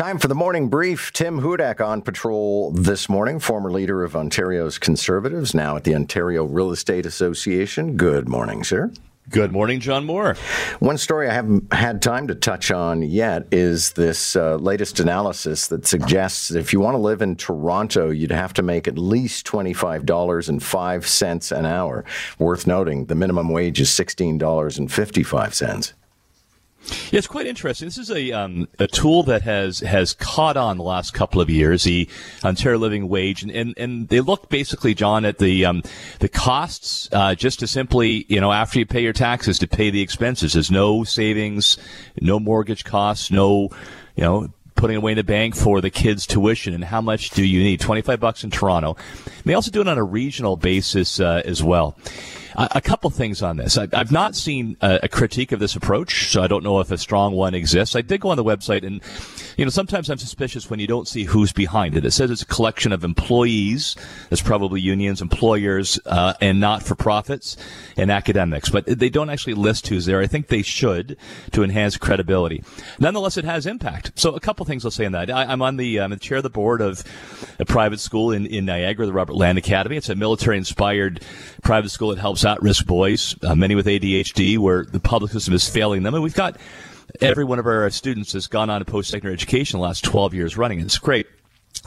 Time for the morning brief. Tim Hudak on patrol this morning, former leader of Ontario's Conservatives, now at the Ontario Real Estate Association. Good morning, sir. Good morning, John Moore. One story I haven't had time to touch on yet is this uh, latest analysis that suggests that if you want to live in Toronto, you'd have to make at least $25.05 an hour. Worth noting, the minimum wage is $16.55. Yeah, it's quite interesting. This is a um, a tool that has has caught on the last couple of years, the Ontario Living Wage, and, and, and they look basically, John, at the um, the costs uh, just to simply, you know, after you pay your taxes, to pay the expenses. There's no savings, no mortgage costs, no, you know, putting away in the bank for the kids' tuition and how much do you need? 25 bucks in Toronto. They also do it on a regional basis uh, as well. Uh, a couple things on this. I, have not seen a, a, critique of this approach, so I don't know if a strong one exists. I did go on the website, and you know sometimes I'm suspicious when you don't see who's behind it. It says it's a collection of employees. That's probably unions, employers, uh, and not-for-profits and academics, but they don't actually list who's there. I think they should to enhance credibility. Nonetheless, it has impact. So a couple things I'll say on that. I, am on the I'm the chair of the board of a private school in, in Niagara, the Robert Land Academy. It's a military-inspired private school that helps helps at-risk boys, uh, many with ADHD, where the public system is failing them. And we've got every one of our students has gone on to post-secondary education the last 12 years running. It's great.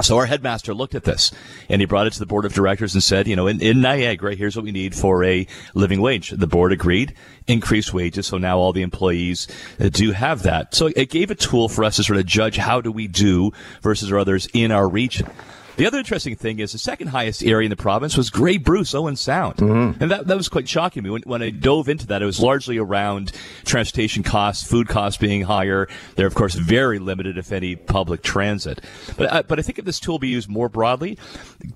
So our headmaster looked at this and he brought it to the board of directors and said, you know, in, in Niagara, here's what we need for a living wage. The board agreed, increased wages. So now all the employees uh, do have that. So it gave a tool for us to sort of judge how do we do versus our others in our region. The other interesting thing is the second highest area in the province was Grey Bruce, Owen Sound. Mm-hmm. And that, that was quite shocking to me. When, when I dove into that, it was largely around transportation costs, food costs being higher. They're, of course, very limited, if any, public transit. But, uh, but I think if this tool be used more broadly,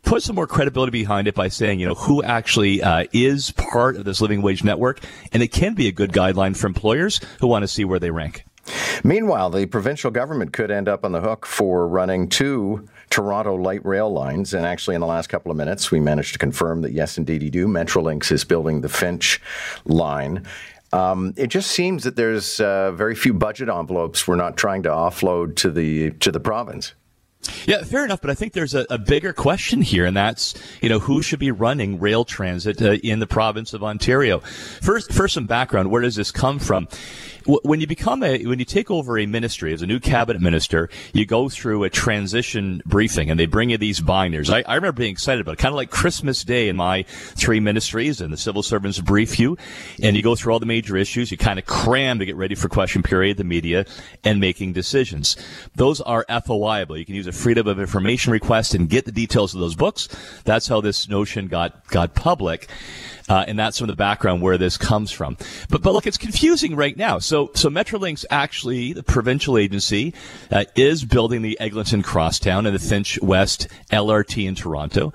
put some more credibility behind it by saying, you know, who actually uh, is part of this living wage network. And it can be a good guideline for employers who want to see where they rank. Meanwhile, the provincial government could end up on the hook for running two Toronto light rail lines. And actually, in the last couple of minutes, we managed to confirm that yes, indeed, you do. Metrolinx is building the Finch line. Um, it just seems that there's uh, very few budget envelopes we're not trying to offload to the to the province. Yeah, fair enough. But I think there's a, a, bigger question here, and that's you know who should be running rail transit uh, in the province of Ontario. First, first some background. Where does this come from? When you become a when you take over a ministry as a new cabinet minister, you go through a transition briefing, and they bring you these binders. I, I remember being excited about it, kind of like Christmas Day in my three ministries, and the civil servants brief you, and you go through all the major issues. You kind of cram to get ready for question period, the media, and making decisions. Those are FOIable. You can use a freedom of information request and get the details of those books. That's how this notion got got public. Uh, and that's from the background where this comes from. But but look, it's confusing right now. So so Metrolinx actually, the provincial agency, uh, is building the Eglinton Crosstown and the Finch West LRT in Toronto,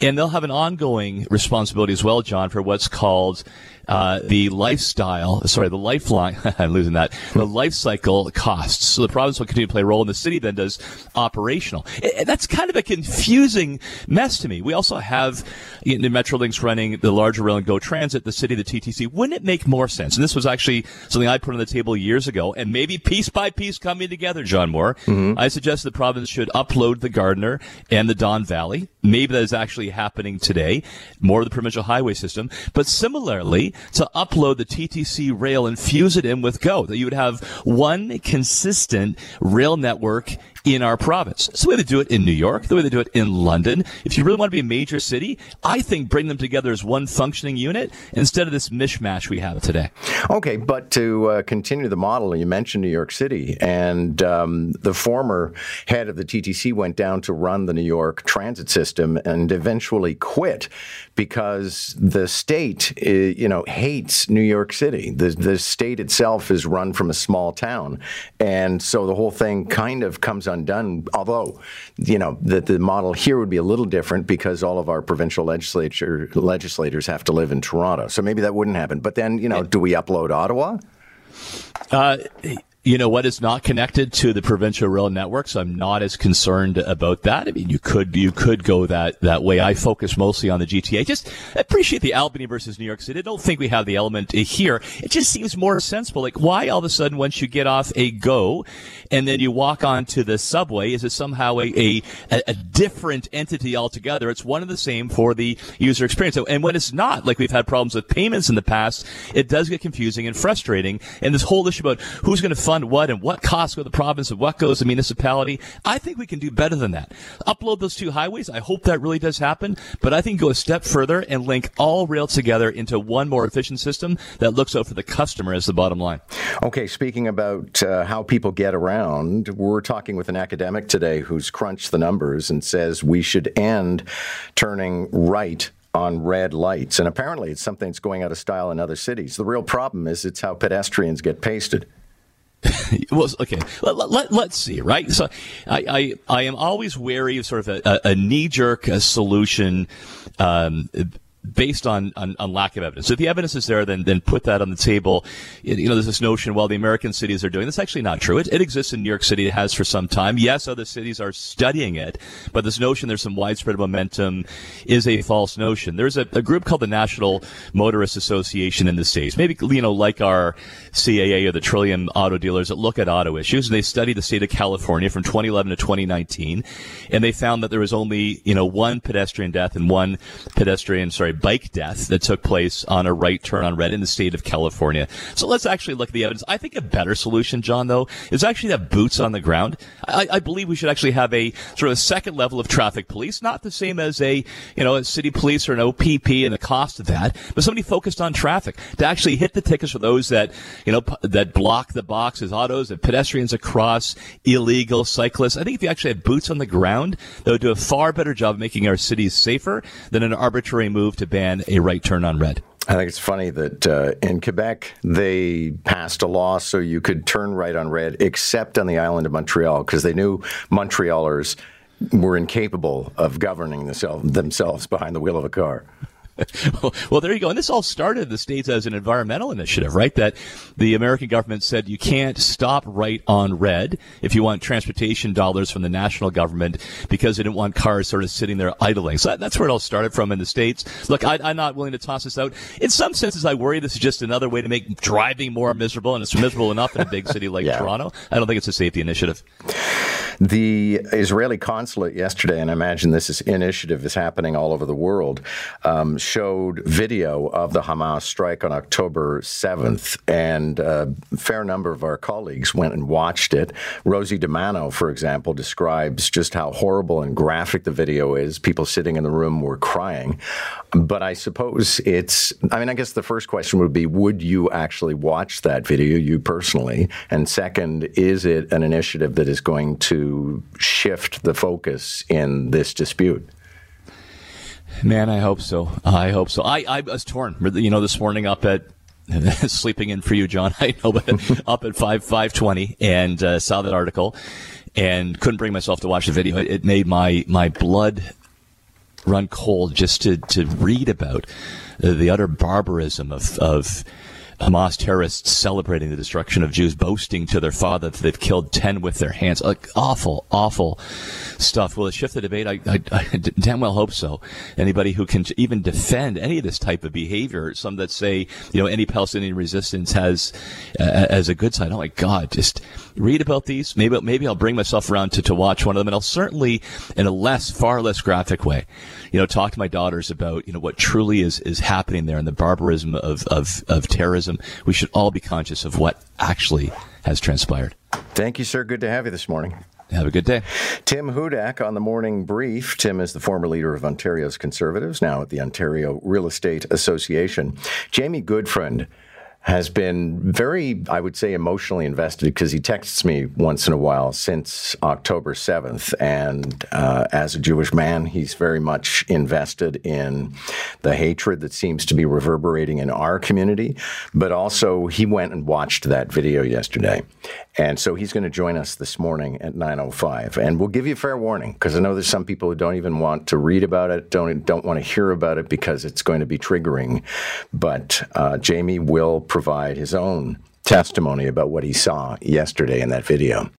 and they'll have an ongoing responsibility as well, John, for what's called uh, the lifestyle, sorry, the lifeline, I'm losing that, the life cycle costs. So the province will continue to play a role and the city then does operational. That's kind of a confusing mess to me. We also have the Metrolinx running the larger rail and go transit, the city, the TTC. Wouldn't it make more sense? And this was actually something I put on the table years ago and maybe piece by piece coming together, John Moore. Mm-hmm. I suggest the province should upload the Gardiner and the Don Valley. Maybe that is actually happening today, more of the provincial highway system. But similarly, to upload the TTC rail and fuse it in with Go, that you would have one consistent rail network in our province. It's the way they do it in New York, the way they do it in London. If you really want to be a major city, I think bring them together as one functioning unit instead of this mishmash we have today. Okay, but to uh, continue the model, you mentioned New York City, and um, the former head of the TTC went down to run the New York transit system and eventually quit because the state, uh, you know, hates New York City. The, the state itself is run from a small town, and so the whole thing kind of comes undone. Although, you know, that the model here would be a little different because all of our provincial legislature legislators have to live in Toronto. So maybe that wouldn't happen. But then, you know, do we upload Ottawa? Uh, you know what is not connected to the provincial rail network, so I'm not as concerned about that. I mean, you could you could go that that way. I focus mostly on the GTA. Just appreciate the Albany versus New York City. I don't think we have the element here. It just seems more sensible. Like why all of a sudden once you get off a go and then you walk onto the subway, is it somehow a a, a different entity altogether? It's one and the same for the user experience. And when it's not, like we've had problems with payments in the past, it does get confusing and frustrating. And this whole issue about who's going to fund fund what and what costs go to the province and what goes to municipality. I think we can do better than that. Upload those two highways. I hope that really does happen. But I think go a step further and link all rails together into one more efficient system that looks out for the customer as the bottom line. Okay, speaking about uh, how people get around, we're talking with an academic today who's crunched the numbers and says we should end turning right on red lights. And apparently it's something that's going out of style in other cities. The real problem is it's how pedestrians get pasted. well, okay. Let, let, us see, right? So, I, I, I am always wary of sort of a, a, knee jerk solution um, based on, on, on, lack of evidence. So if the evidence is there, then then put that on the table. You know, there's this notion, well, the American cities are doing this. Actually, not true. It, it exists in New York City. It has for some time. Yes, other cities are studying it, but this notion there's some widespread momentum is a false notion. There's a, a group called the National Motorist Association in the states, maybe you know, like our CAA or the Trillium Auto Dealers that look at auto issues, and they studied the state of California from 2011 to 2019, and they found that there was only you know one pedestrian death and one pedestrian, sorry bike death that took place on a right turn on red in the state of California. So let's actually look at the evidence. I think a better solution, John, though, is actually to have boots on the ground. I, I believe we should actually have a sort of a second level of traffic police, not the same as a, you know, a city police or an OPP and the cost of that, but somebody focused on traffic to actually hit the tickets for those that, you know, p- that block the boxes, autos and pedestrians across, illegal cyclists. I think if you actually have boots on the ground, they would do a far better job of making our cities safer than an arbitrary move to ban a right turn on red. I think it's funny that uh, in Quebec they passed a law so you could turn right on red, except on the island of Montreal, because they knew Montrealers were incapable of governing themselves behind the wheel of a car. well, there you go. And this all started in the States as an environmental initiative, right? That the American government said you can't stop right on red if you want transportation dollars from the national government because they didn't want cars sort of sitting there idling. So that's where it all started from in the States. Look, I, am not willing to toss this out. In some senses, I worry this is just another way to make driving more miserable, and it's miserable enough in a big city like yeah. Toronto. I don't think it's a safety initiative. The Israeli consulate yesterday, and I imagine this initiative is happening all over the world, um, showed video of the Hamas strike on October 7th, and a fair number of our colleagues went and watched it. Rosie DiManno, for example, describes just how horrible and graphic the video is. People sitting in the room were crying. But I suppose it's, I mean, I guess the first question would be would you actually watch that video, you personally? And second, is it an initiative that is going to shift the focus in this dispute? Man, I hope so. I hope so. I, I was torn. You know, this morning up at sleeping in for you, John. I know, but up at five five twenty and uh, saw that article and couldn't bring myself to watch the video. It, it made my my blood run cold just to to read about the utter barbarism of of Hamas terrorists celebrating the destruction of Jews, boasting to their father that they've killed 10 with their hands. Like, awful, awful stuff. Will it shift the debate? I, I, I damn well hope so. Anybody who can even defend any of this type of behavior, some that say, you know, any Palestinian resistance has uh, as a good side. Oh my God, just read about these. Maybe, maybe I'll bring myself around to, to watch one of them and I'll certainly in a less, far less graphic way, you know, talk to my daughters about, you know, what truly is, is happening there and the barbarism of, of, of terrorism. We should all be conscious of what actually has transpired. Thank you, sir. Good to have you this morning. Have a good day. Tim Hudak on the morning brief. Tim is the former leader of Ontario's Conservatives, now at the Ontario Real Estate Association. Jamie Goodfriend has been very, I would say, emotionally invested because he texts me once in a while since October 7th. And uh, as a Jewish man, he's very much invested in the hatred that seems to be reverberating in our community. But also, he went and watched that video yesterday. And so he's going to join us this morning at 9.05. And we'll give you a fair warning because I know there's some people who don't even want to read about it, don't, don't want to hear about it because it's going to be triggering. But uh, Jamie will provide his own testimony about what he saw yesterday in that video.